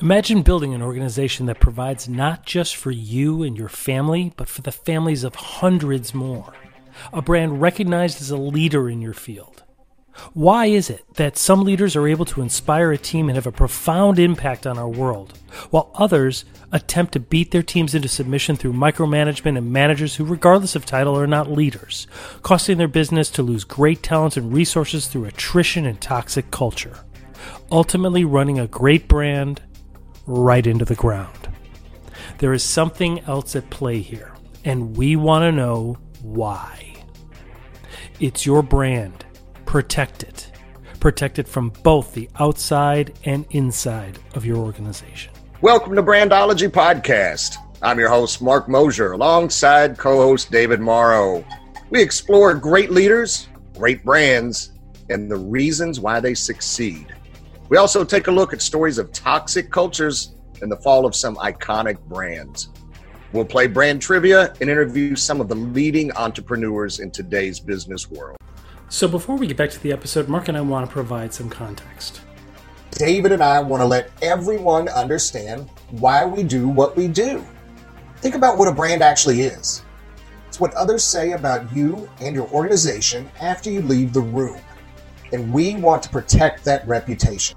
Imagine building an organization that provides not just for you and your family, but for the families of hundreds more. A brand recognized as a leader in your field. Why is it that some leaders are able to inspire a team and have a profound impact on our world, while others attempt to beat their teams into submission through micromanagement and managers who, regardless of title, are not leaders, costing their business to lose great talents and resources through attrition and toxic culture? Ultimately, running a great brand right into the ground. There is something else at play here, and we want to know why. It's your brand. Protect it. Protect it from both the outside and inside of your organization. Welcome to Brandology Podcast. I'm your host, Mark Mosier, alongside co host David Morrow. We explore great leaders, great brands, and the reasons why they succeed. We also take a look at stories of toxic cultures and the fall of some iconic brands. We'll play brand trivia and interview some of the leading entrepreneurs in today's business world. So, before we get back to the episode, Mark and I want to provide some context. David and I want to let everyone understand why we do what we do. Think about what a brand actually is it's what others say about you and your organization after you leave the room. And we want to protect that reputation.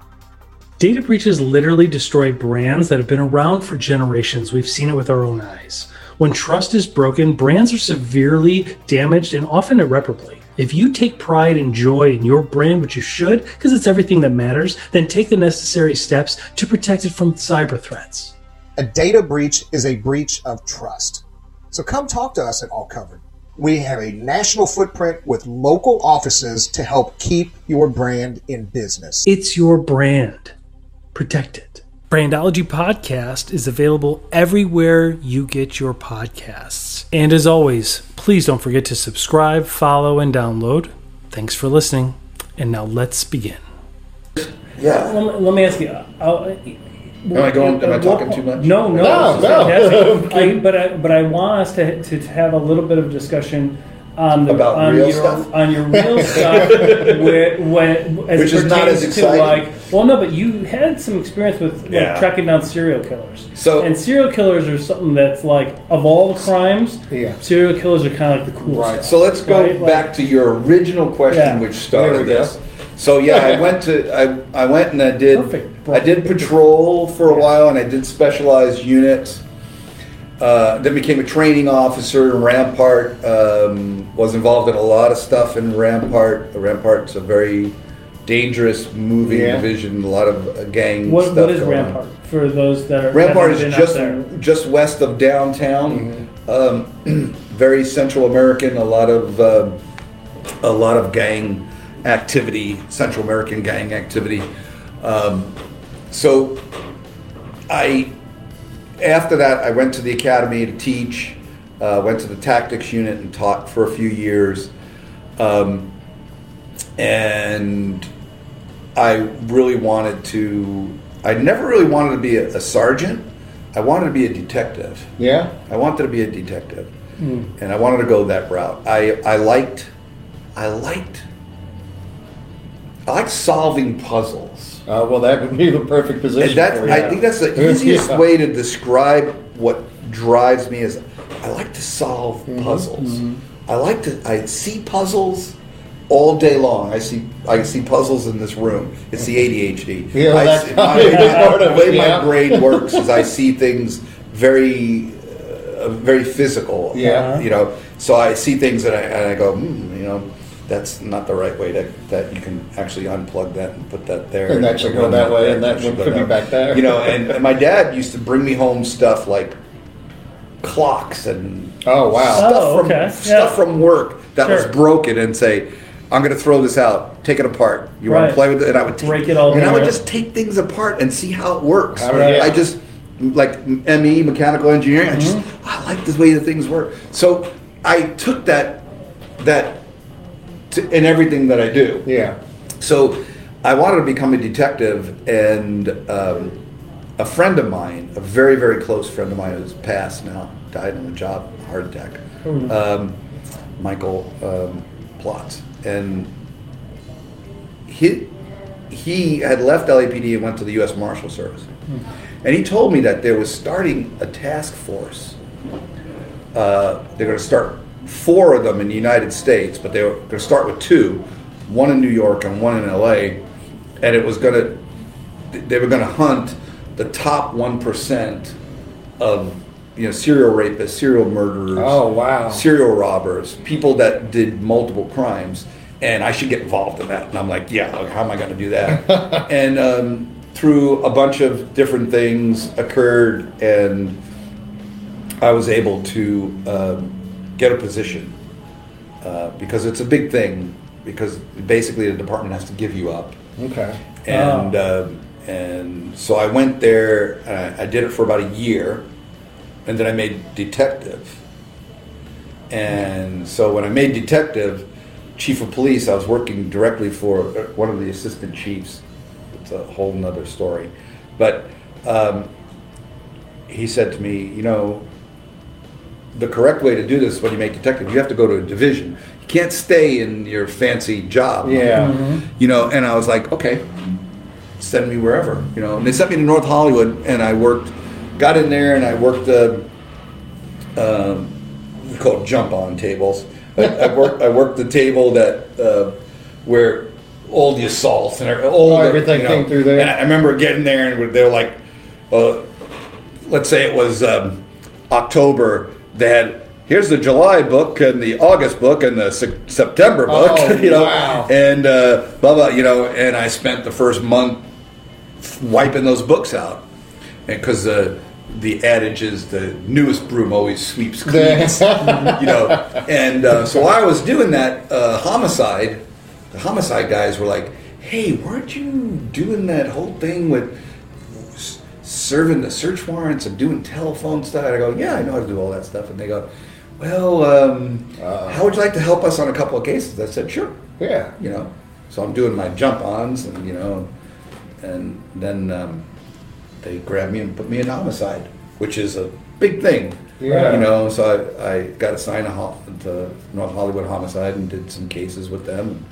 Data breaches literally destroy brands that have been around for generations. We've seen it with our own eyes. When trust is broken, brands are severely damaged and often irreparably. If you take pride and joy in your brand, which you should, because it's everything that matters, then take the necessary steps to protect it from cyber threats. A data breach is a breach of trust. So come talk to us at All Covered. We have a national footprint with local offices to help keep your brand in business. It's your brand. Protect it. Brandology Podcast is available everywhere you get your podcasts. And as always, please don't forget to subscribe, follow, and download. Thanks for listening. And now let's begin. Yeah. Let, let me ask you. I'll, Am I going? Am I talking too much? No, no, No, no. I, but I, but I want us to, to have a little bit of discussion on the About on real your stuff? on your real stuff, where, when as Which it is not as to exciting. like. Well, no, but you had some experience with like Yeah. tracking down serial killers. So- and serial killers are something that's like of all the crimes, Yeah. serial killers are kind of like the cool Right. stuff. So let's go Right? Like- back to your original question, Yeah. which There started we go. this. So yeah, I went to I, I went and I did Perfect. I did patrol for a while and I did specialized units. Uh, then became a training officer in Rampart. Um, was involved in a lot of stuff in Rampart. Rampart's a very dangerous moving Yeah. division. A lot of uh, gang What, stuff. what is going on. Rampart for those that are Rampart is just just west of downtown. Um, very Central American. A lot of um a lot of gang activity. Central American gang activity. Um, so I after that I went to the academy to teach. Uh, went to the tactics unit and taught for a few years. Um, and I really wanted to. I never really wanted to be a, a sergeant. I wanted to be a detective. Yeah? I wanted to be a detective, and I wanted to go that route. I I liked, I liked, I like solving puzzles. Uh, well, that would be the perfect position. And that for you. I think that's the easiest Yeah. way to describe what drives me is I like to solve Mm-hmm. puzzles. I like to I see puzzles all day long. I see I see puzzles in this room. It's the ADHD. Yeah, I that's probably my- part the way yeah. my brain works is I see things very uh, very physical. Yeah. You know, so I see things and I, and I go, hmm, you know, that's not the right way to, that you can actually unplug that and put that there. And that should go that way, and that should one go could be down. back there. You know, and, and my dad used to bring me home stuff like clocks and Oh wow. stuff Oh, from okay. stuff Yeah. from work that was broken and say, I'm going to throw this out. Take it apart. You want to play with it? And I would take, Break it all and I would just take things apart and see how it works. How it- yeah. I just like ME mechanical engineering. I just Mm-hmm. I like the way the things work. So I took that that to, in everything that I do. Yeah. So I wanted to become a detective, and um, a friend of mine, a very, very close friend of mine who's passed now, died on the job, heart attack, um, Michael um, Plotz. And he, he had left LAPD and went to the U.S. Marshal Service, and he told me that there was starting a task force. Uh, they're going to start four of them in the United States, but they were going to start with two, one in New York and one in L.A., and it was going to they were going to hunt the top one percent of you know serial rapists, serial murderers, Oh, wow. serial robbers, people that did multiple crimes, and I should get involved in that. And I'm like, yeah, like, how am I going to do that? and um, through a bunch of different things occurred, and I was able to um, get a position uh, because it's a big thing. Because basically, the department has to give you up Okay. and um, and so I went there. And I, I did it for about a year, and then I made detective. And so when I made detective, chief of police, I was working directly for uh, one of the assistant chiefs. It's a whole nother story, but um, he said to me, you know, the correct way to do this when you make detective, you have to go to a division. You can't stay in your fancy job. Yeah. You know, and I was like, okay, send me wherever. You know, and they sent me to North Hollywood, and I worked, got in there, and I worked the, um, we call jump on tables. I, I worked, I worked the table that uh, where all the assaults and all Oh, everything you know, came through there? And I remember getting there, and they were like, uh, let's say it was um, October. They had here's the July book and the August book and the Se- September book. Oh, you know, wow. and uh, blah blah. You know, and I spent the first month wiping those books out, and because the the adage is the newest broom always sweeps clean, you know, and uh, so while I was doing that uh, homicide, the homicide guys were like, "Hey, weren't you doing that whole thing with serving the search warrants and doing telephone stuff?" And I go, "Yeah, I know how to do all that stuff." And they go, "Well, um, how would you like to help us on a couple of cases?" I said, "Sure." Yeah. You know, so I'm doing my jump-ons, and you know, and then um, they grabbed me and put me in homicide, which is a big thing. Yeah. You know, so I, I got assigned to, to North Hollywood Homicide and did some cases with them,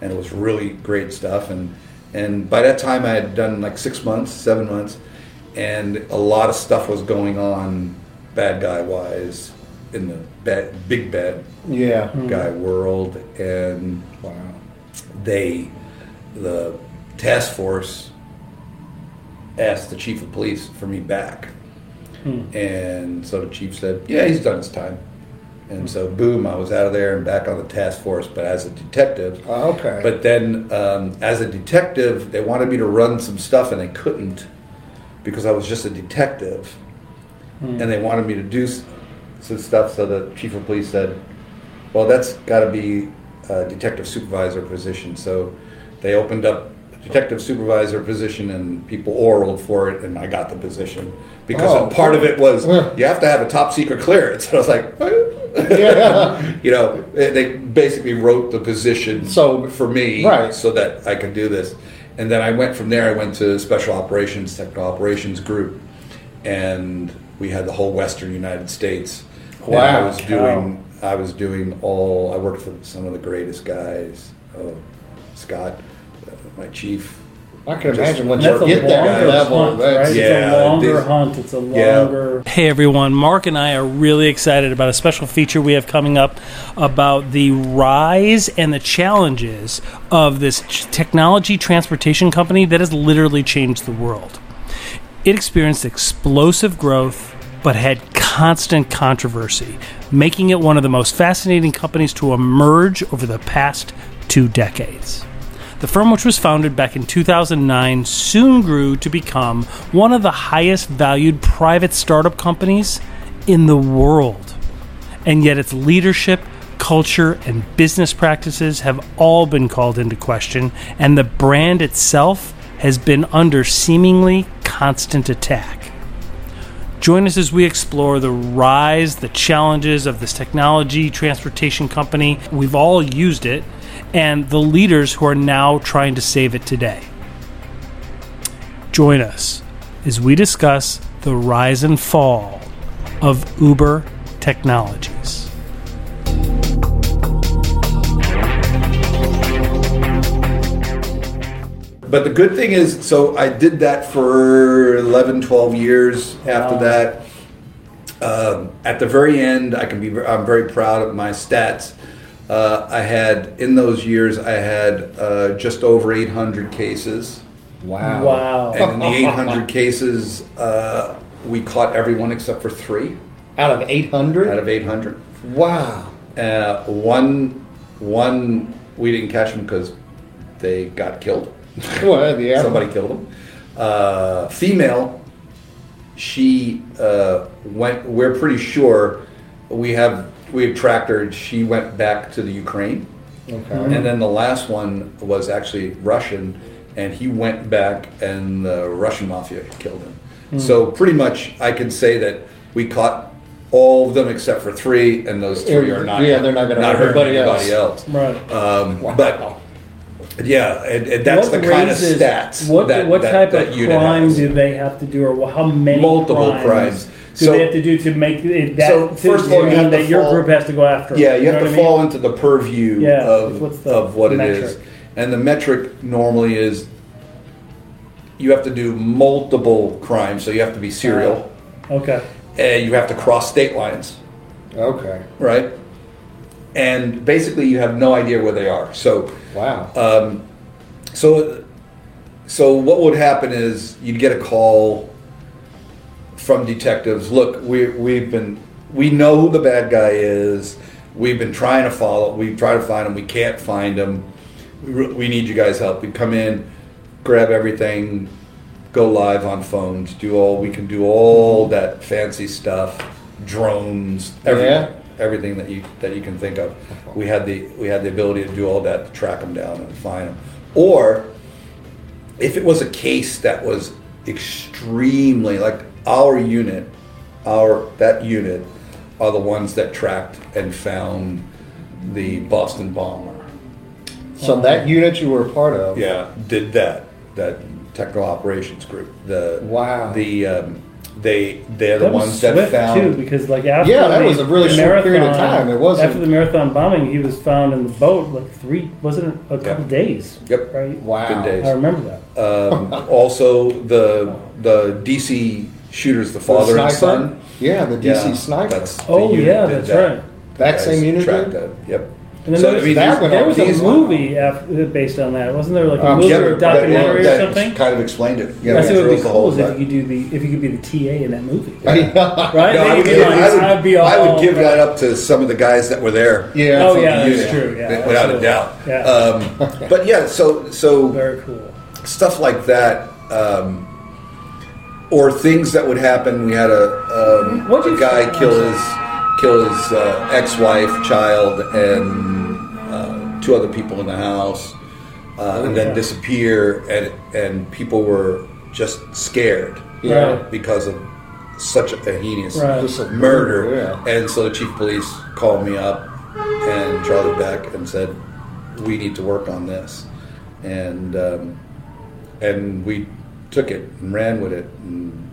and it was really great stuff. And and by that time, I had done like six months, seven months, and a lot of stuff was going on, bad guy wise, in the bad, big bad Yeah. guy world, and Wow. they, the task force, asked the chief of police for me back, and so the chief said, "Yeah, he's done his time." And so, boom, I was out of there and back on the task force, but as a detective. Oh, okay. But then, um, as a detective, they wanted me to run some stuff, and they couldn't because I was just a detective, hmm. and they wanted me to do some stuff. So the chief of police said, "Well, that's got to be a detective supervisor position." So they opened up a detective supervisor position, and people oraled for it, and I got the position because Oh, part of it was you have to have a top secret clearance. And I was like, Yeah. you know, they they basically wrote the position So- for me, right. so that I could do this. And then I went from there. I went to Special Operations, Technical Operations Group, and we had the whole Western United States. And I Wow. was doing. I was doing all. I worked for some of the greatest guys. Oh, Scott, uh, my chief. I can imagine once you a get that longer level. hunt, right? Yeah, it's a longer this- hunt. It's a Yeah. Hey everyone, Mark and I are really excited about a special feature we have coming up about the rise and the challenges of this technology transportation company that has literally changed the world. It experienced explosive growth but had constant controversy, making it one of the most fascinating companies to emerge over the past two decades. The firm, which was founded back in 2009, soon grew to become one of the highest valued private startup companies in the world. And yet, its leadership, culture, and business practices have all been called into question, and the brand itself has been under seemingly constant attack. Join us as we explore the rise, the challenges of this technology transportation company. We've all used it, and the leaders who are now trying to save it today. Join us as we discuss the rise and fall of Uber Technologies. but the good thing is, so I did that for 11, 12 years. After Wow. that, um, at the very end, I can be. I'm very proud of my stats. Uh, I had in those years, I had uh, just over 800 cases, Wow. Wow. and in the 800 cases, uh, we caught everyone except for three Out of 800? out of 800. wow. Uh, one, one, we didn't catch them because they got killed. Well, yeah. Somebody killed them. Uh, female, she uh, went. We're pretty sure we have we had tracked her. She went back to the Ukraine, Okay. and then the last one was actually Russian, and he went back, and the Russian mafia killed him. So pretty much, I can say that we caught all of them except for three, and those three are not. Yeah, they're not hurt hurting anybody anybody else. else. Right. Um, Wow. But yeah, and, and that's What the kind of raises- stats. What that, what that- type that of crime do they have to do, or how many Multiple crimes, crimes. Do So- they have to do to make it that? So, first of all, you have mean to that your group has to go after. Yeah, you have to what I mean? fall into the purview Yeah, of, the of what it is. metric? And the metric normally is you have to do multiple crimes, so you have to be serial, Okay. and you have to cross state lines, Okay. right? And basically, you have no idea where they are. So, Wow. um, so, so what would happen is you'd get a call from detectives. Look, we we've been we know who the bad guy is. We've been trying to follow. We try to find him. We can't find him. We, we need you guys' help. We come in, grab everything, go live on phones, do all we can do all that fancy stuff, drones, everything, Yeah. everything that you that you can think of. We had the we had the ability to do all that to track them down and find them. Or if it was a case that was extremely like our unit, our that unit are the ones that tracked and found the Boston bomber. So that unit you were a part of. Yeah, did that that technical operations group. The Wow. The um, they they're the That was ones that found. too, because like after Yeah, that the, was a really the short period of time. It wasn't- after the marathon bombing. He was found in the boat like three, wasn't it a couple Yeah. days? Yep. Right. Wow. I remember that. Um, also, the the DC shooters, the The father and son. Yeah, the DC Yeah, sniper. That's the Oh unit yeah, that's that. right. that Guys same unit tracked did? that. Yep. And then So, there I was, mean, that there was a these- movie after, based on that, wasn't there? Like a Um, movie Yeah, or a but that- documentary or something. Kind of explained it. Yeah, I think it would be cool is if you could do the if you could be the TA in that movie, right? No, I would, be give, like, I would, I'd be all. I would give that up to some of the guys that were there. Yeah. Oh yeah, that's unit, true. Yeah, without a doubt. Yeah, Um, but yeah, so so very cool. stuff like that, um, or things that would happen. We had a, um, What'd a guy kill his kill his uh, ex-wife, child, and uh, two other people in the house, uh, and then yeah. disappear, and and people were just scared Yeah. Right. because of such a heinous Right. Just a murder. Yeah. And so the chief of police called me up and Charlie Beck and said, "We need to work on this," and um, and we took it and ran with it. And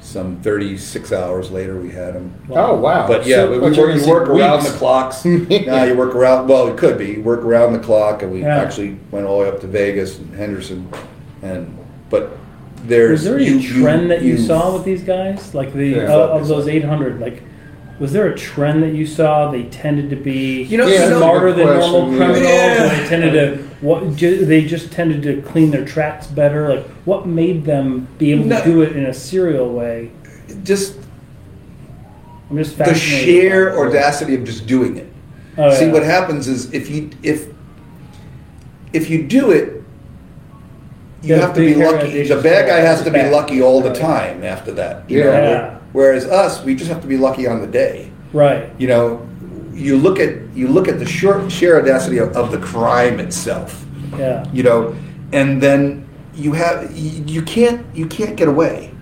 some 36 hours later, we had him. Oh wow. But yeah, So- we, but we work, gonna you work around the clocks. now you work around. Well, it could be you work around the clock, and we Yeah. actually went all the way up to Vegas and Henderson, and but there's Was there any you- you- trend that you, you- saw with these guys? Like the Yeah. uh, of those 800, like was there a trend that you saw? They tended to be You know, Yeah, smarter good than normal criminals. yeah. They tended to what? Ju- they just tended to clean their tracks better. Like what made them be able No. to do it in a serial way? just I'm just the sheer audacity of just doing it. Oh, See yeah. what happens is if you if if you do it, you have to be lucky. The bad guy has to be lucky all the time after that. You Yeah. know? Yeah. Whereas us, we just have to be lucky on the day. Right. You know, you look at you look at the short sheer audacity of, of the crime itself. Yeah. You know, and then you have you, can't you can't get away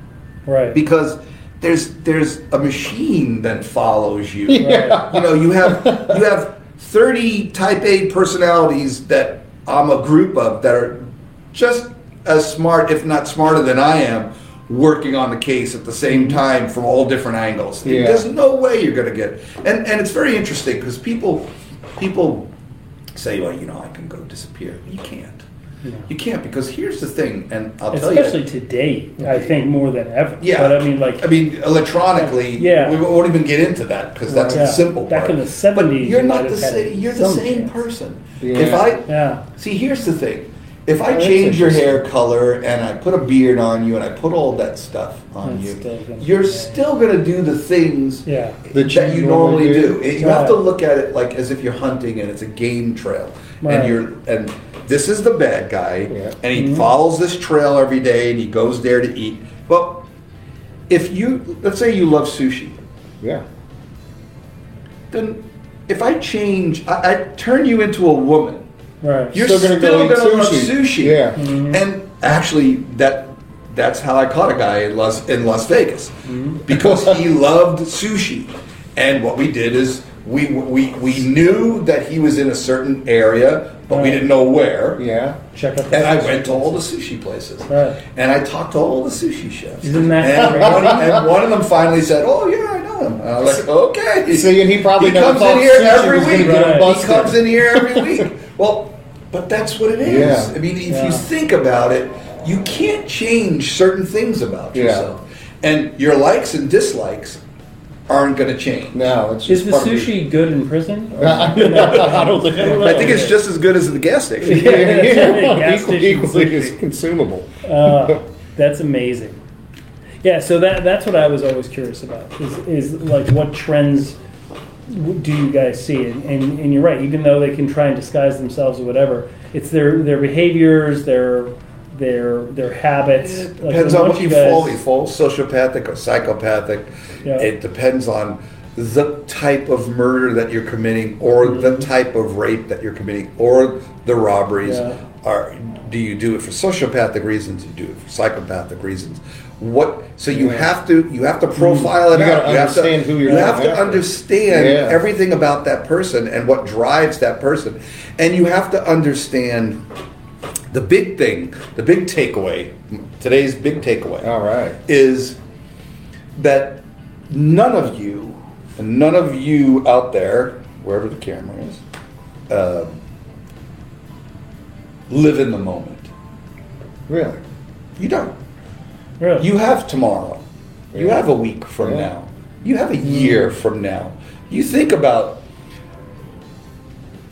Right. because there's there's a machine that follows you. Yeah. You know, you have you have 30 type A personalities that I'm a group of that are just as smart, if not smarter than I am, working on the case at the same mm-hmm. time from all different angles. Yeah. There's no way you're going to get. And and it's very interesting because people people say, well, you know, I can go disappear. You can't. You can't because here's the thing, and I'll tell you. Especially today, I think more than ever. Yeah, But I mean, like, I mean, electronically, Yeah. we won't even get into that because that's Yeah. the simple Back part. in the 70s, but you're you not the same. You're the same chance. person. Yeah. If I yeah, see, here's the thing: if I That's change your hair color and I put a beard on you and I put all that stuff on It's you, gonna you're be- still gonna do the things yeah, that, That you, normally do. do. You have to look at it like as if you're hunting and it's a game trail, Right. and you're and this is the bad guy, Yeah. and he Mm-hmm. follows this trail every day and he goes there to eat. Well, if you let's say you love sushi, Yeah. then if I change, I, I turn you into a woman. Right. You're Still still gonna gonna, go eat love sushi. sushi. Yeah. Mm-hmm. And actually, that that's how I caught a guy in Las in Las Vegas Mm-hmm. because he loved sushi. And what we did is we we we knew that he was in a certain area, but we didn't know where. Yeah. Check out. the And I sushi went to all the sushi places. Right. And I talked to all the sushi chefs. Isn't that and great? one, and one of them finally said, "Oh yeah, I know him." And I was like, "Okay." See, and he probably he comes in here every week. Right. He comes in here every week. Well, but that's what it is. Yeah. I mean, if Yeah. you think about it, you can't change certain things about Yeah. yourself, and your likes and dislikes aren't going to change. No, it's Is the part of the- sushi good in prison? I don't think. I think it's just as good as the gas station. yeah, yeah. Gas Equally, station equally sushi. as consumable. Uh, that's amazing. Yeah, so that that's what I was always curious about is, is like what trends w- do you guys see? And, and and you're right. Even though they can try and disguise themselves or whatever, it's their their behaviors, their their their habits. It depends so on what you guys- fall. You fall sociopathic or psychopathic. Yeah. It depends on the type of murder that you're committing, or mm-hmm. the type of rape that you're committing, or the robberies. Yeah. Are do you do it for sociopathic reasons? You do it for psychopathic reasons. What? So you have to you have to profile it You out. You have to understand who you're you have to after. understand Yeah. everything about that person and what drives that person, and you have to understand the big thing, the big takeaway, today's big takeaway All right. is that none of you, and none of you out there, wherever the camera is, uh, live in the moment. Really? You don't. Really? You have tomorrow. You have a week from Yeah. now. You have a year from now. You think about,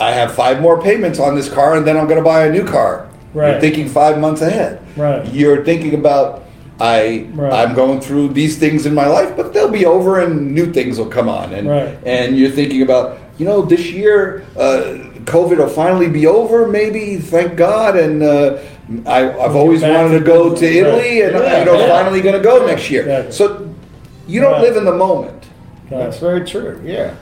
I have five more payments on this car and then I'm going to buy a new car. You're Right. thinking five months ahead. Right. You're thinking about, I, Right. I'm going through these things in my life, but they'll be over and new things will come on. And, Right. and you're thinking about, you know, this year, uh, COVID will finally be over, maybe, thank God. And uh, I, I've always back wanted to go to. Italy, and you know, Yeah. finally going to go next year. Exactly. So you don't Right. live in the moment. That's very true. Yeah.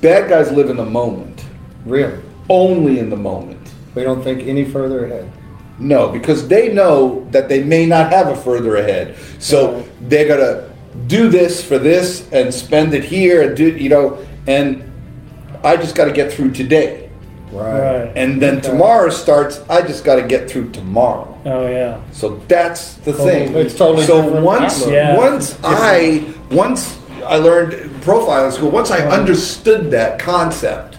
Bad guys live in the moment, Really. only in the moment. We don't think any further ahead. No, because they know that they may not have a further ahead. So they're gonna do this for this and spend it here and do you know. And I just got to get through today, right. and then Okay. tomorrow starts. I just got to get through tomorrow. Oh yeah. So that's the Totally. thing. It's totally so different once. Yeah. once I once I learned profiling school, once I understood that concept,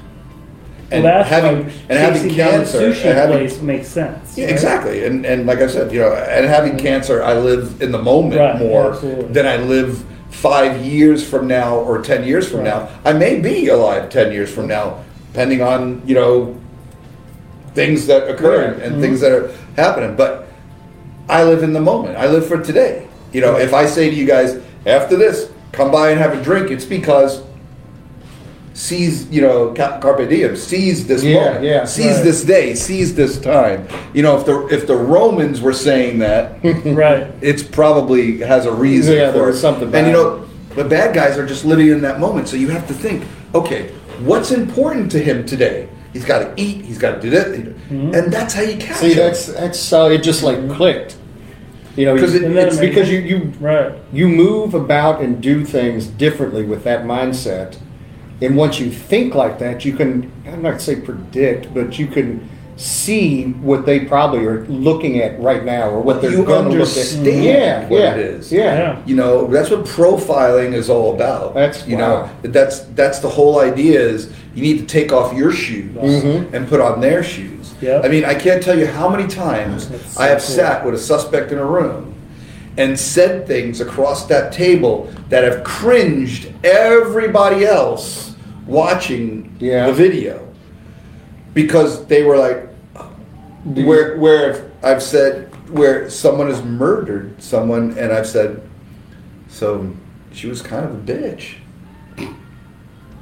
Well, that's having and having down cancer, sushi and having, place makes sense. yeah, right? exactly, and and like I said, you know, and having cancer, I live in the moment Right, more absolutely. than I live five years from now or ten years from Right. now. I may be alive ten years from now, depending on you know things that occur Yeah. and, Mm-hmm. things that are happening. But I live in the moment. I live for today. You know, if I say to you guys after this, come by and have a drink, it's because seize, you know, carpe diem, seize this Yeah, moment, yeah, seize right. this day, seize this time. You know, if the if the Romans were saying that, Right. it's probably has a reason Yeah, for something And you know, the bad guys are just living in that moment. So you have to think, okay, what's important to him today? He's got to eat. He's got to do that, Mm-hmm. and that's how you catch See, him. that's that's so it just like clicked. You know, 'Cause you- it- it's because you you Right. you move about and do things differently with that mindset. And once you think like that, you can, I'm not say predict, but you can see what they probably are looking at right now or what they're You going to look understand at. Yeah, what yeah, it is. Yeah. Yeah. You know, that's what profiling is all about. That's- you wow. know, that's that's the whole idea is You need to take off your shoes mm-hmm. and put on their shoes. Yep. I mean, I can't tell you how many times so I have cool. sat with a suspect in a room and said things across that table that have cringed everybody else watching Yeah. the video because they were like, where where I've said where someone has murdered someone and I've said, so she was kind of a bitch,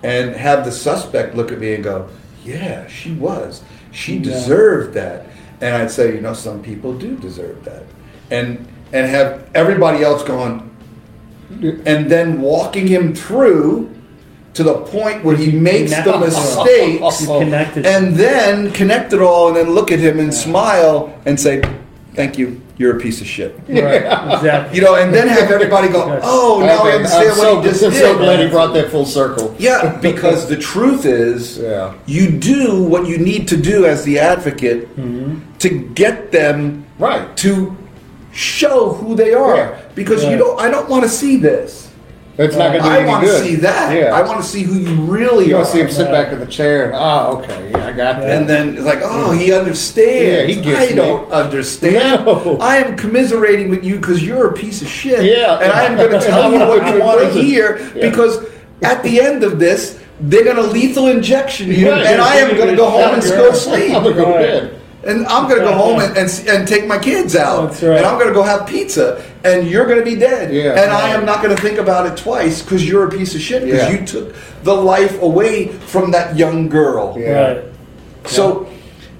and have the suspect look at me and go, yeah, she was, she deserved that, and I'd say, you know, some people do deserve that, and and have everybody else going, and then walking him through. To the point where he makes the connect- mistakes, connected. and then connect it all and then look at him and smile and say, Thank you, you're a piece of shit. right, exactly. You know, and then have everybody go, Oh, now I I'm understand so, what he just I'm so glad he brought that full circle. Yeah, because the truth is, Yeah. you do what you need to do as the advocate mm-hmm. to get them Right. to show who they are. Yeah. Because Yeah. you don't, I don't want to see this. It's not going to be do I any want to good. see that. Yeah. I want to see who you really You are. want to see him sit back in the chair and, ah, okay, yeah, I got that. And then it's like, oh, he understands. Yeah, he gets I me. don't understand. No. I am commiserating with you because you're a piece of shit. Yeah. And I am going to tell you what you want to hear Yeah. because at the end of this, they're going to lethal injection you, Right. and I am going to go home and go to sleep. I'm going to go to bed. And I'm going to go home and, and, and take my kids out. That's right. And I'm going to go have pizza. And you're going to be dead. Yeah. and I am not going to think about it twice because you're a piece of shit because Yeah. you took the life away from that young girl. Yeah. Right. So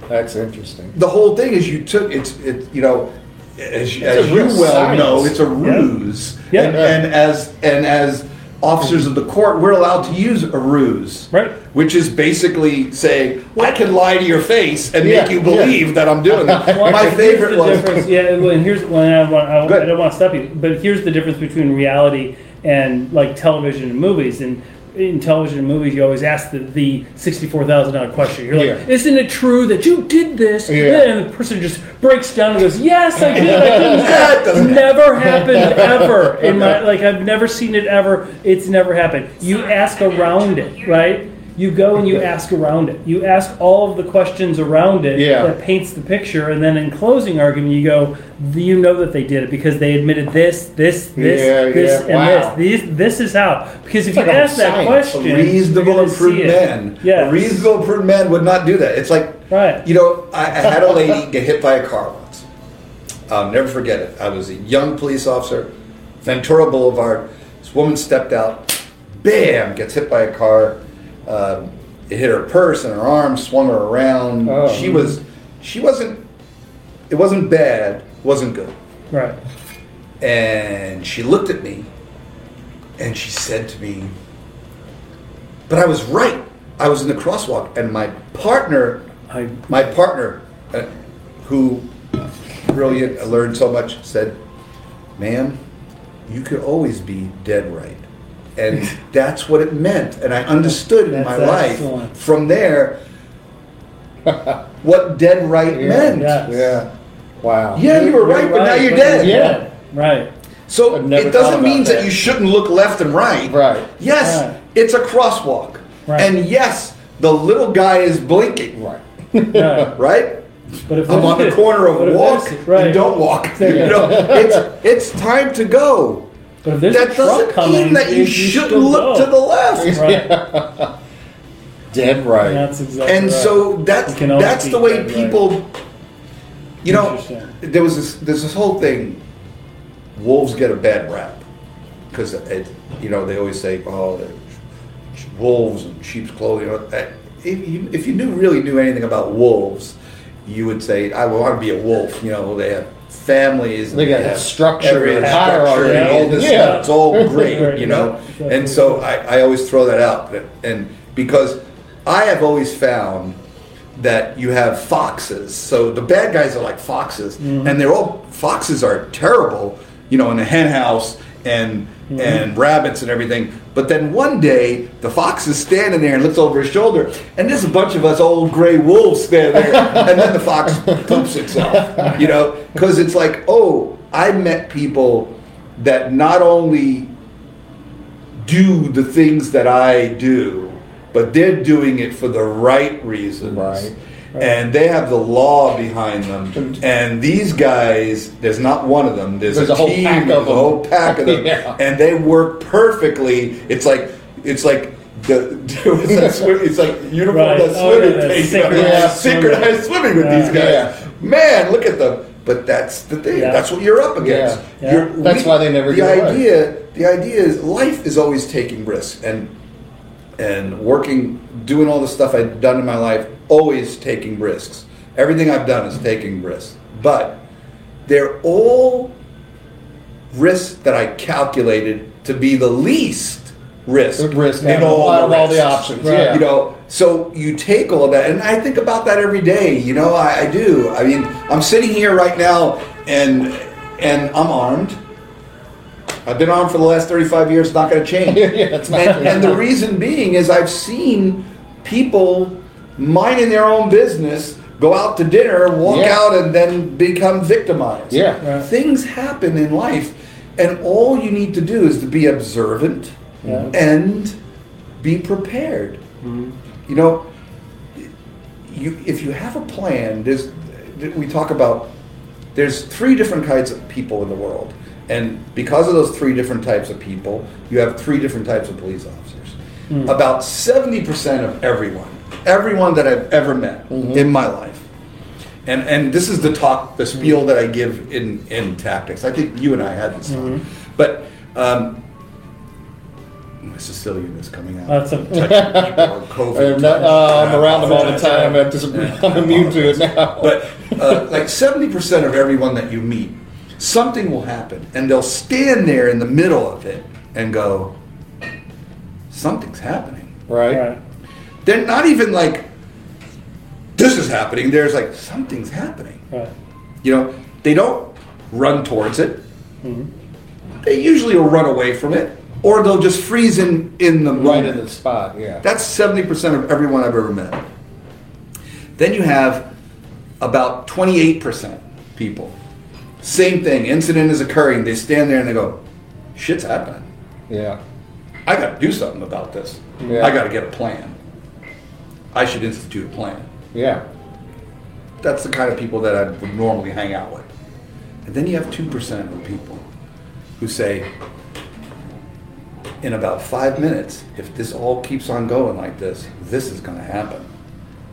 That's interesting. the whole thing is you took it's it you know as, as you well science. know it's a ruse Yeah. And, Yeah. and as and as officers of the court we're allowed to use a ruse Right. which is basically saying I can lie to your face and Yeah, make you yeah. believe that I'm doing it Well, my here's favorite the was. Yeah, well, and here's when I, want, I, Good. I don't want to stop you, but here's the difference between reality and like television and movies. And in television and movies, you always ask the, the sixty-four thousand dollar question. You're like, Yeah. "Isn't it true that you did this?" Yeah. And the person just breaks down and goes, "Yes, I did. I couldn't That say doesn't. Never happened ever in my like. I've never seen it ever. It's never happened. You ask around it, right?" You go and you ask around it. You ask all of the questions around it Yeah. that paints the picture, and then in closing argument, you go, you know that they did it because they admitted this, this, this, Yeah, this, yeah. and Wow. this. These, this is how. Because if It's you like ask that science. question, a reasonable and prudent man Yes. a reasonable prudent man would not do that it's like Right. you know I, I had a lady get hit by a car once I'll never forget it. I was a young police officer, Ventura Boulevard. This woman stepped out, bam, gets hit by a car. Um, it hit her purse and her arm, swung her around. Oh. She was, she wasn't, it wasn't bad, It wasn't good. Right. And she looked at me and she said to me, but I was right. I was in the crosswalk and my partner I, my partner, uh, who brilliant, I learned so much, said, "Ma'am, you could always be dead right," and that's what it meant. And I understood in That's my life excellent. from there what dead right Yeah. meant. Yes. Yeah. Wow. Yeah, you were right, but now you're dead. Yeah. Right. So it doesn't mean that. that. you shouldn't look left and right. Right. Yes, Right. it's a crosswalk, Right. and yes, the little guy is blinking. Right. Right. Right? But if I'm on the corner of if walk right. and don't walk. You know, it's it's time to go. But if there's a That truck doesn't coming, mean that you you shouldn't look go. to the left. Right. Dead right. That's exactly And right. so that's You can always that's the way dead right. people. You know, there was this there's this whole thing. Wolves get a bad rap because you know they always say, "Oh, wolves and sheep's clothing." If you, if you knew really knew anything about wolves, you would say, "I want to be a wolf." You know, they have families. and They got have structure every and structure hierarchy. and all this Yeah. stuff. It's all great, you know. And so I, I always throw that out, and because I have always found that you have foxes. So the bad guys are like foxes, mm-hmm. and they're all foxes are terrible, you know, in the hen house and mm-hmm. and rabbits and everything. But then one day the fox is standing there and looks over his shoulder, and there's a bunch of us old gray wolves standing there, and then the fox poops itself, you know, because it's like, oh, I met people that not only do the things that I do, but they're doing it for the right reasons. Right. And they have the law behind them. And these guys, there's not one of them. There's, There's a, a whole team, pack of there's a them. whole pack of them, Yeah. and they work perfectly. It's like it's like the that swim, it's like uniform Right. that Oh, swimming yeah, thing. synchronized Yeah, synchronized swimming with Yeah. these guys. Yeah. Man, look at them. But that's the thing. Yeah. That's what you're up against. Yeah. You're- That's why they never The idea, the idea is life is always taking risks, and and working, doing all the stuff I've done in my life, always taking risks. Everything I've done is taking risks, but they're all risks that I calculated to be the least risk, Risk in all out of the all the options. Right. Yeah. You know, so you take all of that, and I think about that every day. You know, I, I do. I mean, I'm sitting here right now, and and I'm armed. I've been on for the last 35 years. It's not going to change. yeah, it's not. and, and the reason being is I've seen people minding their own business go out to dinner, walk Yeah. out, and then become victimized. Yeah. Right. Things happen in life, and all you need to do is to be observant Yeah. and be prepared. You know, you if you have a plan, there's we talk about there's three different kinds of people in the world, and because of those three different types of people, you have three different types of police officers. About seventy percent of everyone, everyone that I've ever met in my life, and and this is the talk, the spiel that I give in in tactics. I think you and I had this, talk. but. Um, my Sicilian is coming out. That's a Touching people or COVID I'm, not, uh, I'm around them all the time. I'm, I'm immune to it now. But uh, like 70% of everyone that you meet, something will happen. And they'll stand there in the middle of it and go, something's happening. right? right. They're not even like, this is happening. There's like, something's happening. Right. You know, they don't run towards it. Mm-hmm. They usually will run away from it. Or they'll just freeze in, in the Right moment. in the spot. Yeah. That's 70% of everyone I've ever met. Then you have about 28% people. Same thing, incident is occurring. They stand there and they go, shit's happening. yeah. I got to do something about this. Yeah. I got to get a plan. I should institute a plan. Yeah. That's the kind of people that I would normally hang out with. And then you have 2% of people who say, in about five minutes, if this all keeps on going like this, this is going to happen.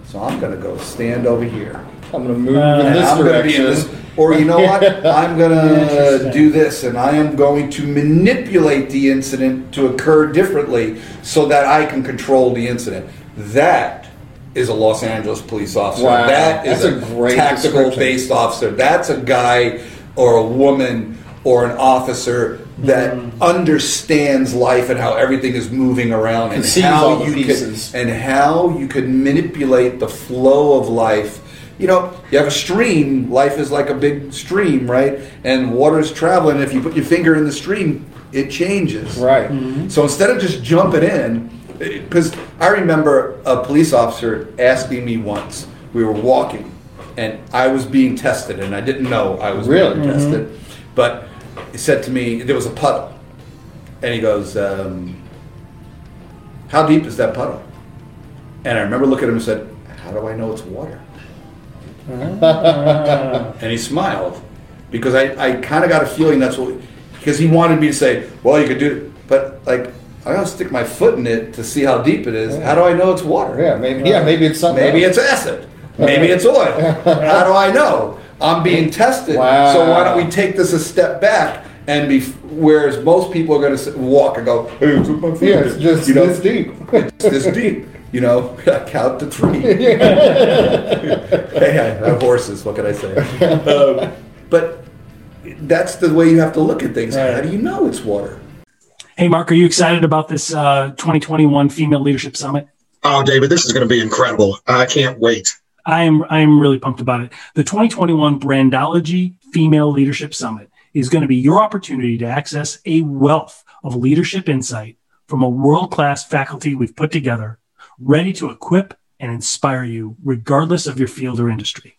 So I'm going to go stand over here. I'm going to move Uh, in this I'm going to be direction. in this, or you know what? I'm going to do this, and I am going to manipulate the incident to occur differently so that I can control the incident. That is a Los Angeles police officer. Wow, that is that's a great tactical description. based officer. That's a guy or a woman or an officer that Mm-hmm. understands life and how everything is moving around and sees how you pieces. can and how you can manipulate the flow of life. You know, you have a stream. Life is like a big stream, right? And water's traveling. If you put your finger in the stream, it changes. Right. So instead of just jumping in, because I remember a police officer asking me once, we were walking, and I was being tested, and I didn't know I was Really? being tested. But he said to me, there was a puddle, and he goes, um, "How deep is that puddle?" And I remember looking at him and said, "How do I know it's water?" and he smiled because I, I kind of got a feeling that's what because he wanted me to say, well, you could do it, but like I gotta stick my foot in it to see how deep it is. How do I know it's water? Yeah. Maybe. Yeah. Uh, maybe it's something. Maybe else. it's acid. Maybe it's oil. How do I know? I'm being tested. Wow. So why don't we take this a step back and be? Whereas most people are going to walk and go, "Hey, it's my foot Yeah. It's just You know, this deep. it's this deep. You know, count to three. hey, I have horses. What can I say? Um, but that's the way you have to look at things. Right. How do you know it's water? Hey, Mark, are you excited about this uh, 2021 Female Leadership Summit? Oh, David, this is going to be incredible. I can't wait. I am I am really pumped about it. The 2021 Brandology Female Leadership Summit is going to be your opportunity to access a wealth of leadership insight from a world-class faculty we've put together, ready to equip and inspire you regardless of your field or industry.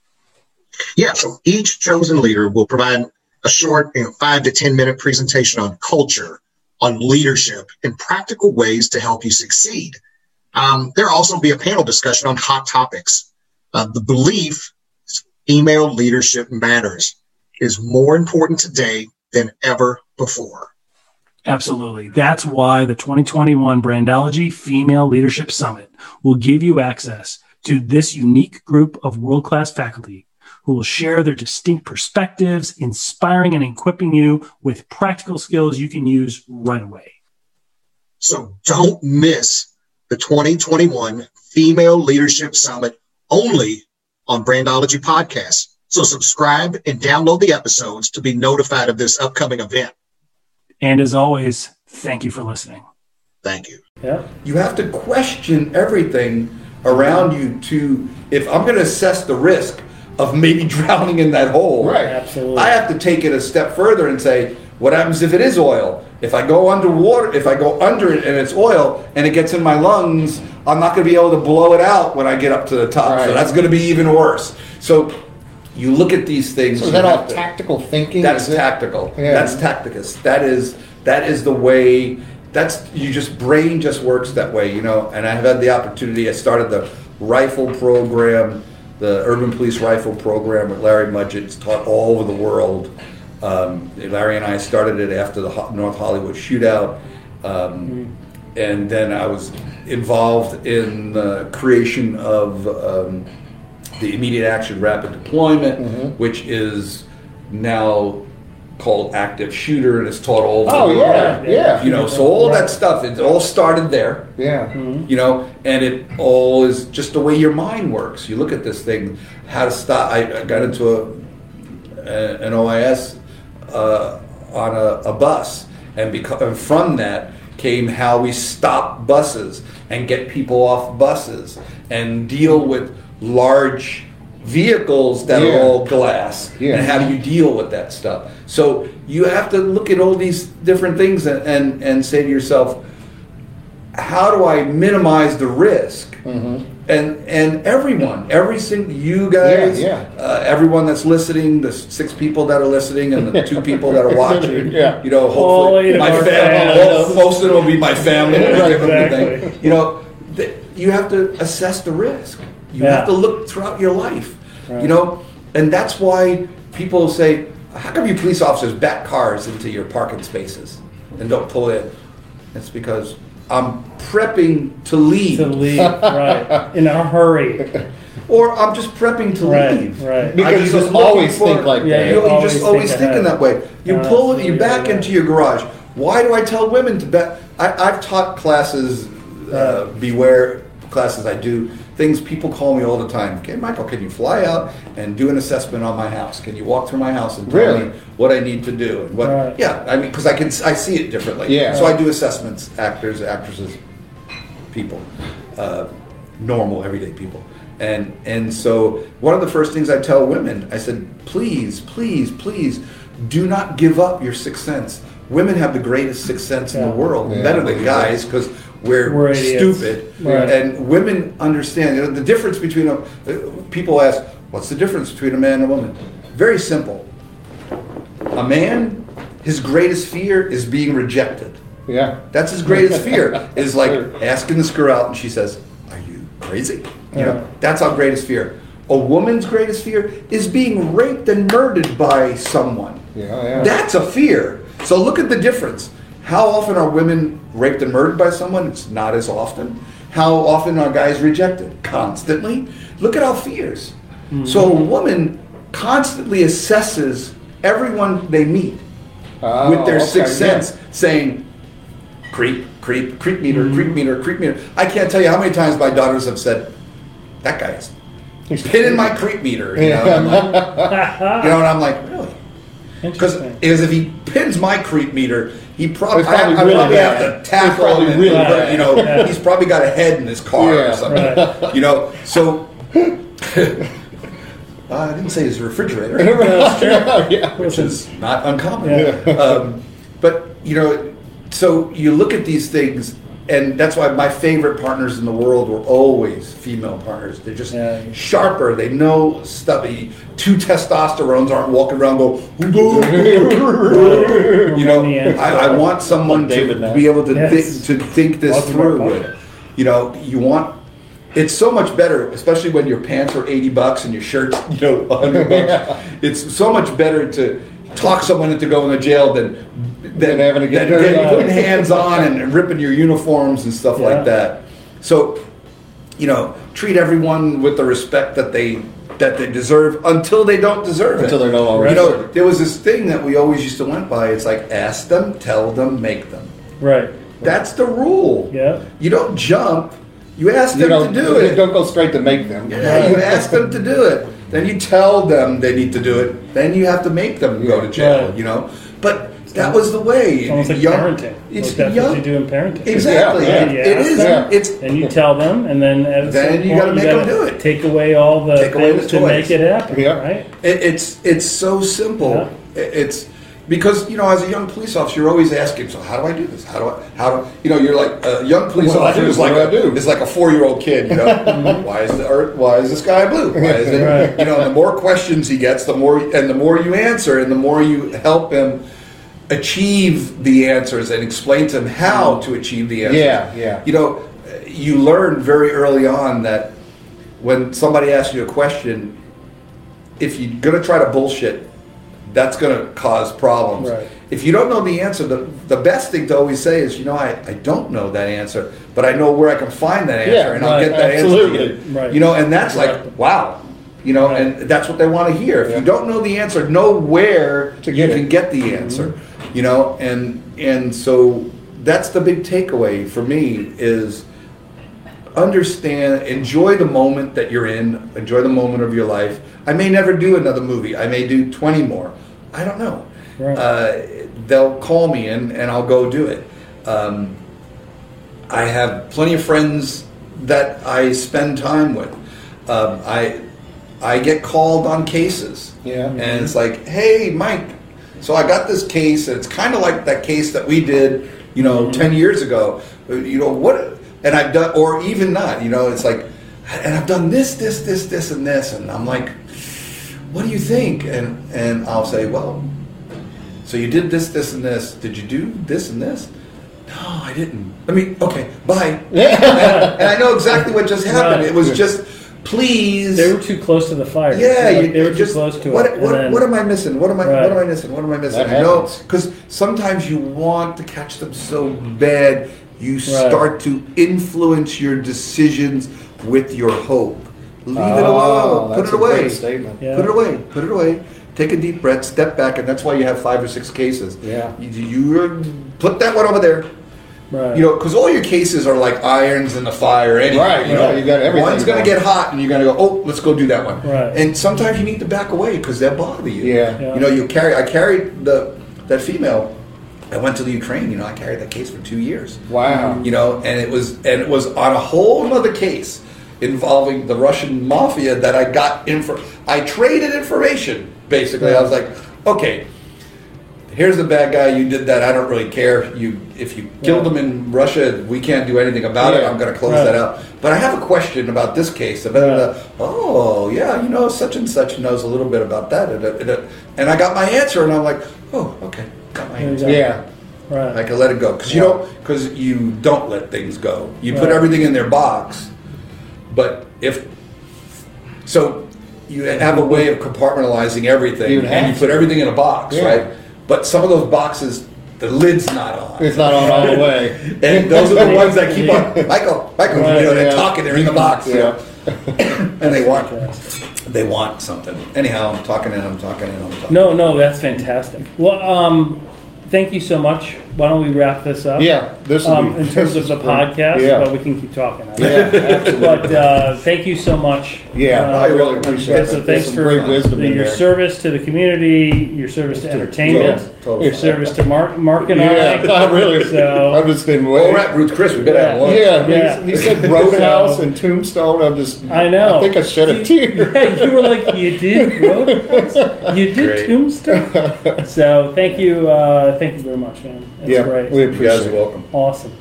Yeah, so each chosen leader will provide a short, you know, five to 10 minute presentation on culture, on leadership, and practical ways to help you succeed. Um, there'll also be a panel discussion on hot topics. Uh, the belief female leadership matters is more important today than ever before. Absolutely. That's why the 2021 Brandology Female Leadership Summit will give you access to this unique group of world class faculty who will share their distinct perspectives, inspiring and equipping you with practical skills you can use right away. So don't miss the 2021 Female Leadership Summit only on Brandology Podcast. So subscribe and download the episodes to be notified of this upcoming event. And as always, thank you for listening. Thank you. Yeah. You have to question everything around you to, if I'm going to assess the risk of maybe drowning in that hole, Right. Absolutely. I have to take it a step further and say, what happens if it is oil? If I go underwater, if I go under it and it's oil and it gets in my lungs, I'm not going to be able to blow it out when I get up to the top. So that's going to be even worse. So you look at these things. So is that all to- tactical thinking? That's tactical. Yeah. That's tacticus. That is that is the way. That's you just brain just works that way, you know. And I have had the opportunity. I started the rifle program, the urban police rifle program with Larry Mudgett. It's taught all over the world. Um, Larry and I started it after the North Hollywood shootout. Um, And then I was involved in the creation of um, the immediate action rapid deployment, which is now called active shooter and it's taught all over Oh the yeah, world. yeah, You know, so all that stuff, it all started there. Yeah. you know and it all is just the way your mind works. You look at this thing how to stop i, I got into a, a an ois uh, on a, a bus. And, because, and from that came how we stop buses and get people off buses and deal with large vehicles that Yeah. are all glass Yeah. and how do you deal with that stuff so you have to look at all these different things and, and, and say to yourself how do I minimize the risk? Mm-hmm. And and everyone, every single you guys, Yeah, Uh, everyone that's listening, the six people that are listening, and the two people that are watching, Yeah. you know, hopefully eight my family, fans. most of them will be my family. Right, exactly. You know, th- you have to assess the risk. You Yeah. have to look throughout your life. Right. You know, and that's why people say, "How come you police officers back cars into your parking spaces and don't pull in?" It's because I'm prepping to leave, to leave, right, in a hurry. or I'm just prepping to Right, leave. right. Because I'm you just just always for- think like Yeah, that. You, you you always just always think thinking that way. You Uh, pull it, you back yeah. into your garage. Why do I tell women to bet? I, I've taught classes, uh, beware classes I do. Things people call me all the time. Okay, Michael, can you fly out and do an assessment on my house? Can you walk through my house and tell Really? me what I need to do? And what? Right. Yeah, I mean, because I can I see it differently. Yeah. So I do assessments, actors, actresses, people, uh, normal everyday people. And and so one of the first things I tell women, I said, please, please, please, do not give up your sixth sense. Women have the greatest sixth sense in the world, Yeah. better than guys, because we're, We're stupid. Right. And women understand you know, the difference between a. People ask, what's the difference between a man and a woman? Very simple. A man, his greatest fear is being rejected. Yeah. That's his greatest fear. Is like asking this girl out, and she says, "Are you crazy?" You Yeah. know, that's our greatest fear. A woman's greatest fear is being raped and murdered by someone. Yeah, yeah. That's a fear. So look at the difference. How often are women raped and murdered by someone? It's not as often. How often are guys rejected? Constantly. Look at our fears. Hmm. So a woman constantly assesses everyone they meet Oh, with their okay, sixth yeah. sense, saying, creep, creep, creep meter, creep hmm. meter, creep meter. I can't tell you how many times my daughters have said, that guy's pinning my creep meter. You know, like, you know, and I'm like, really? Because Interesting. if he pins my creep meter, he probably, probably I, I really probably bad. have to It's tackle probably him. And, really put- you know, bad. he's probably got a head in his car Yeah. or something. Right. You know, so. Uh, I didn't say his refrigerator yeah. which is not uncommon. Yeah. Um, but you know, so you look at these things, and that's why my favorite partners in the world were always female partners. They're just Yeah. sharper. They know stuff. Two testosterones aren't walking around go. you know, I, I want someone to be able to Yes. think, to think this through. with. You know, you want. It's so much better, especially when your pants are eighty bucks and your shirt's you know hundred bucks. It's so much better to talk someone into going to jail than than, Than having to get than dirty. getting- putting hands on and ripping your uniforms and stuff Yeah. like that. So, you know, treat everyone with the respect that they that they deserve until they don't deserve it. Until they're no longer You know, there was this thing that we always used to went by. It's like ask them, tell them, make them. Right. That's the rule. Yeah. You don't jump. You ask You them don't to do you it. Don't go straight to make them. Yeah, you ask them to do it. Then you tell them they need to do it. Then you have to make them go to jail. Right. You know, but that was the way. It's almost like Young- parenting. It's like that's young. what you do in parenting. Exactly. Yeah, yeah. it is. Yeah. It's And you tell them, and then at Then you gotta make 'em gotta do it. Take away all the Take away things the to make it happen. Yeah. Right. It, it's it's so simple. Yeah. It- It's because you know, as a young police officer, you're always asking, "So how do I do this? How do I? How do you know?" You're like a young police I officer is like do I a, do? is like a four year old kid. You know, why is the earth? Why is the sky blue? Why is it? Right. You know, and the more questions he gets, the more and the more you answer, and the more you help him achieve the answers and explain to him how to achieve the answers. Yeah, yeah. You know, you learn very early on that when somebody asks you a question, if you're going to try to bullshit, that's going to cause problems. Right. If you don't know the answer, the, the best thing to always say is, you know, I, I don't know that answer, but I know where I can find that answer, Yeah, and I'll get that absolutely. answer you. Right. You know, and that's Exactly. like, wow. You know, Right. and that's what they want to hear. If Yeah. you don't know the answer, know where To you it. can get the mm-hmm. answer. You know, and and so that's the big takeaway for me is understand enjoy the moment that you're in enjoy the moment of your life i may never do another movie i may do 20 more i don't know. Right. uh, they'll call me and, and i'll go do it. Um, i have plenty of friends that i spend time with. Um, i i get called on cases. Yeah. and it's like hey mike so i got this case and it's kind of like that case that we did you know 10 years ago. Uh, you know what and i've done or even not you know it's like and i've done this this this this and this and i'm like what do you think and and i'll say well so you did this this and this did you do this and this no i didn't i mean okay bye and, and i know exactly what just happened Right. it was just please They were too close to the fire. yeah, Like, you, they were you too close to what, it. What, then- what am I missing? What am I? Right. What am I missing? What am I missing? That I know because sometimes you want to catch them so bad, you Right. start to influence your decisions with your hope. Leave oh, it Oh, alone. Put it away. great statement. Yeah. Put it away. Put it away. Take a deep breath. Step back, and that's why you have five or six cases. Yeah. You, you put that one over there. Right. You know, because all your cases are like irons in the fire anyway. Right, You yeah, know, you got everything One's going to get hot, and you're going to go, oh, let's go do that one. Right. And sometimes you need to back away because they'll bother you. Yeah. Yeah. You know, you carry. I carried the that female. I went to the Ukraine. You know, I carried that case for two years. Wow. You know, and it was and it was on a whole other case involving the Russian mafia that I got info. I traded information. Basically, I was like, okay, here's the bad guy. You did that. I don't really care. You, if you killed him in Russia, we can't do anything about it. I'm going to close that out. But I have a question about this case. About oh yeah, you know, such and such knows a little bit about that, and I got my answer, and I'm like, oh, okay, got my answer. Yeah. Right. I can let it go because you don't because you don't let things go. You put everything in their box, but if so, you have a way of compartmentalizing everything, You'd and you put everything in a box, Yeah. right? But some of those boxes, the lid's not on. It's not on all the way. And those are the ones that keep on Michael, Michael, you know, they're Yeah. talking, they're in the box, you know, Yeah. and they want, they want something. Anyhow, I'm talking and I'm talking and I'm talking. No, no, that's fantastic. Well, um, thank you so much. Why don't we wrap this up? Yeah. This will Um, be- in terms this of the podcast, Yeah. but we can keep talking. Yeah, absolutely. But uh, thank you so much. Yeah, Uh, I really appreciate it. So There's thanks some for great wisdom in your there. service to the community, your service to entertainment, Totally, totally. your service to Mark, Mark and Yeah, I. I really. So- I've just been waiting. we're at Ruth Chris. We better have Yeah. lunch. Yeah, Yeah. He, he said Roadhouse So- and Tombstone. I'm just. I know. I think I shed a tear. Yeah, you were like, you did Roadhouse? You did Great. Tombstone? So thank you, uh, thank you very much, man. That's yeah, great. we You appreciate guys are welcome. Awesome.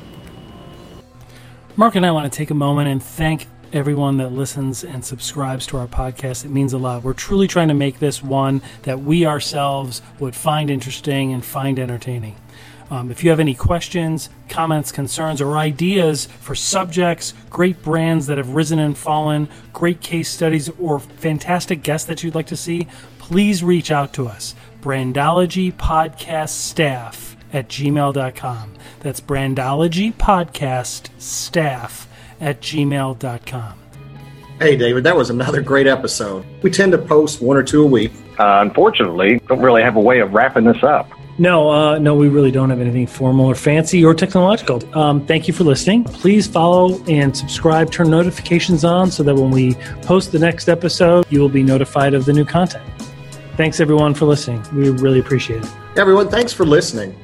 Mark and I want to take a moment and thank everyone that listens and subscribes to our podcast. It means a lot. We're truly trying to make this one that we ourselves would find interesting and find entertaining. Um, if you have any questions, comments, concerns, or ideas for subjects, great brands that have risen and fallen, great case studies, or fantastic guests that you'd like to see, please reach out to us. Brandology Podcast Staff at gmail.com. That's Brandology Podcast Staff at gmail.com. Hey, David, that was another great episode. We tend to post one or two a week. Uh, unfortunately, don't really have a way of wrapping this up. No, uh, no, we really don't have anything formal or fancy or technological. Um, thank you for listening. Please follow and subscribe, turn notifications on so that when we post the next episode, you will be notified of the new content. Thanks, everyone, for listening. We really appreciate it. Everyone, thanks for listening.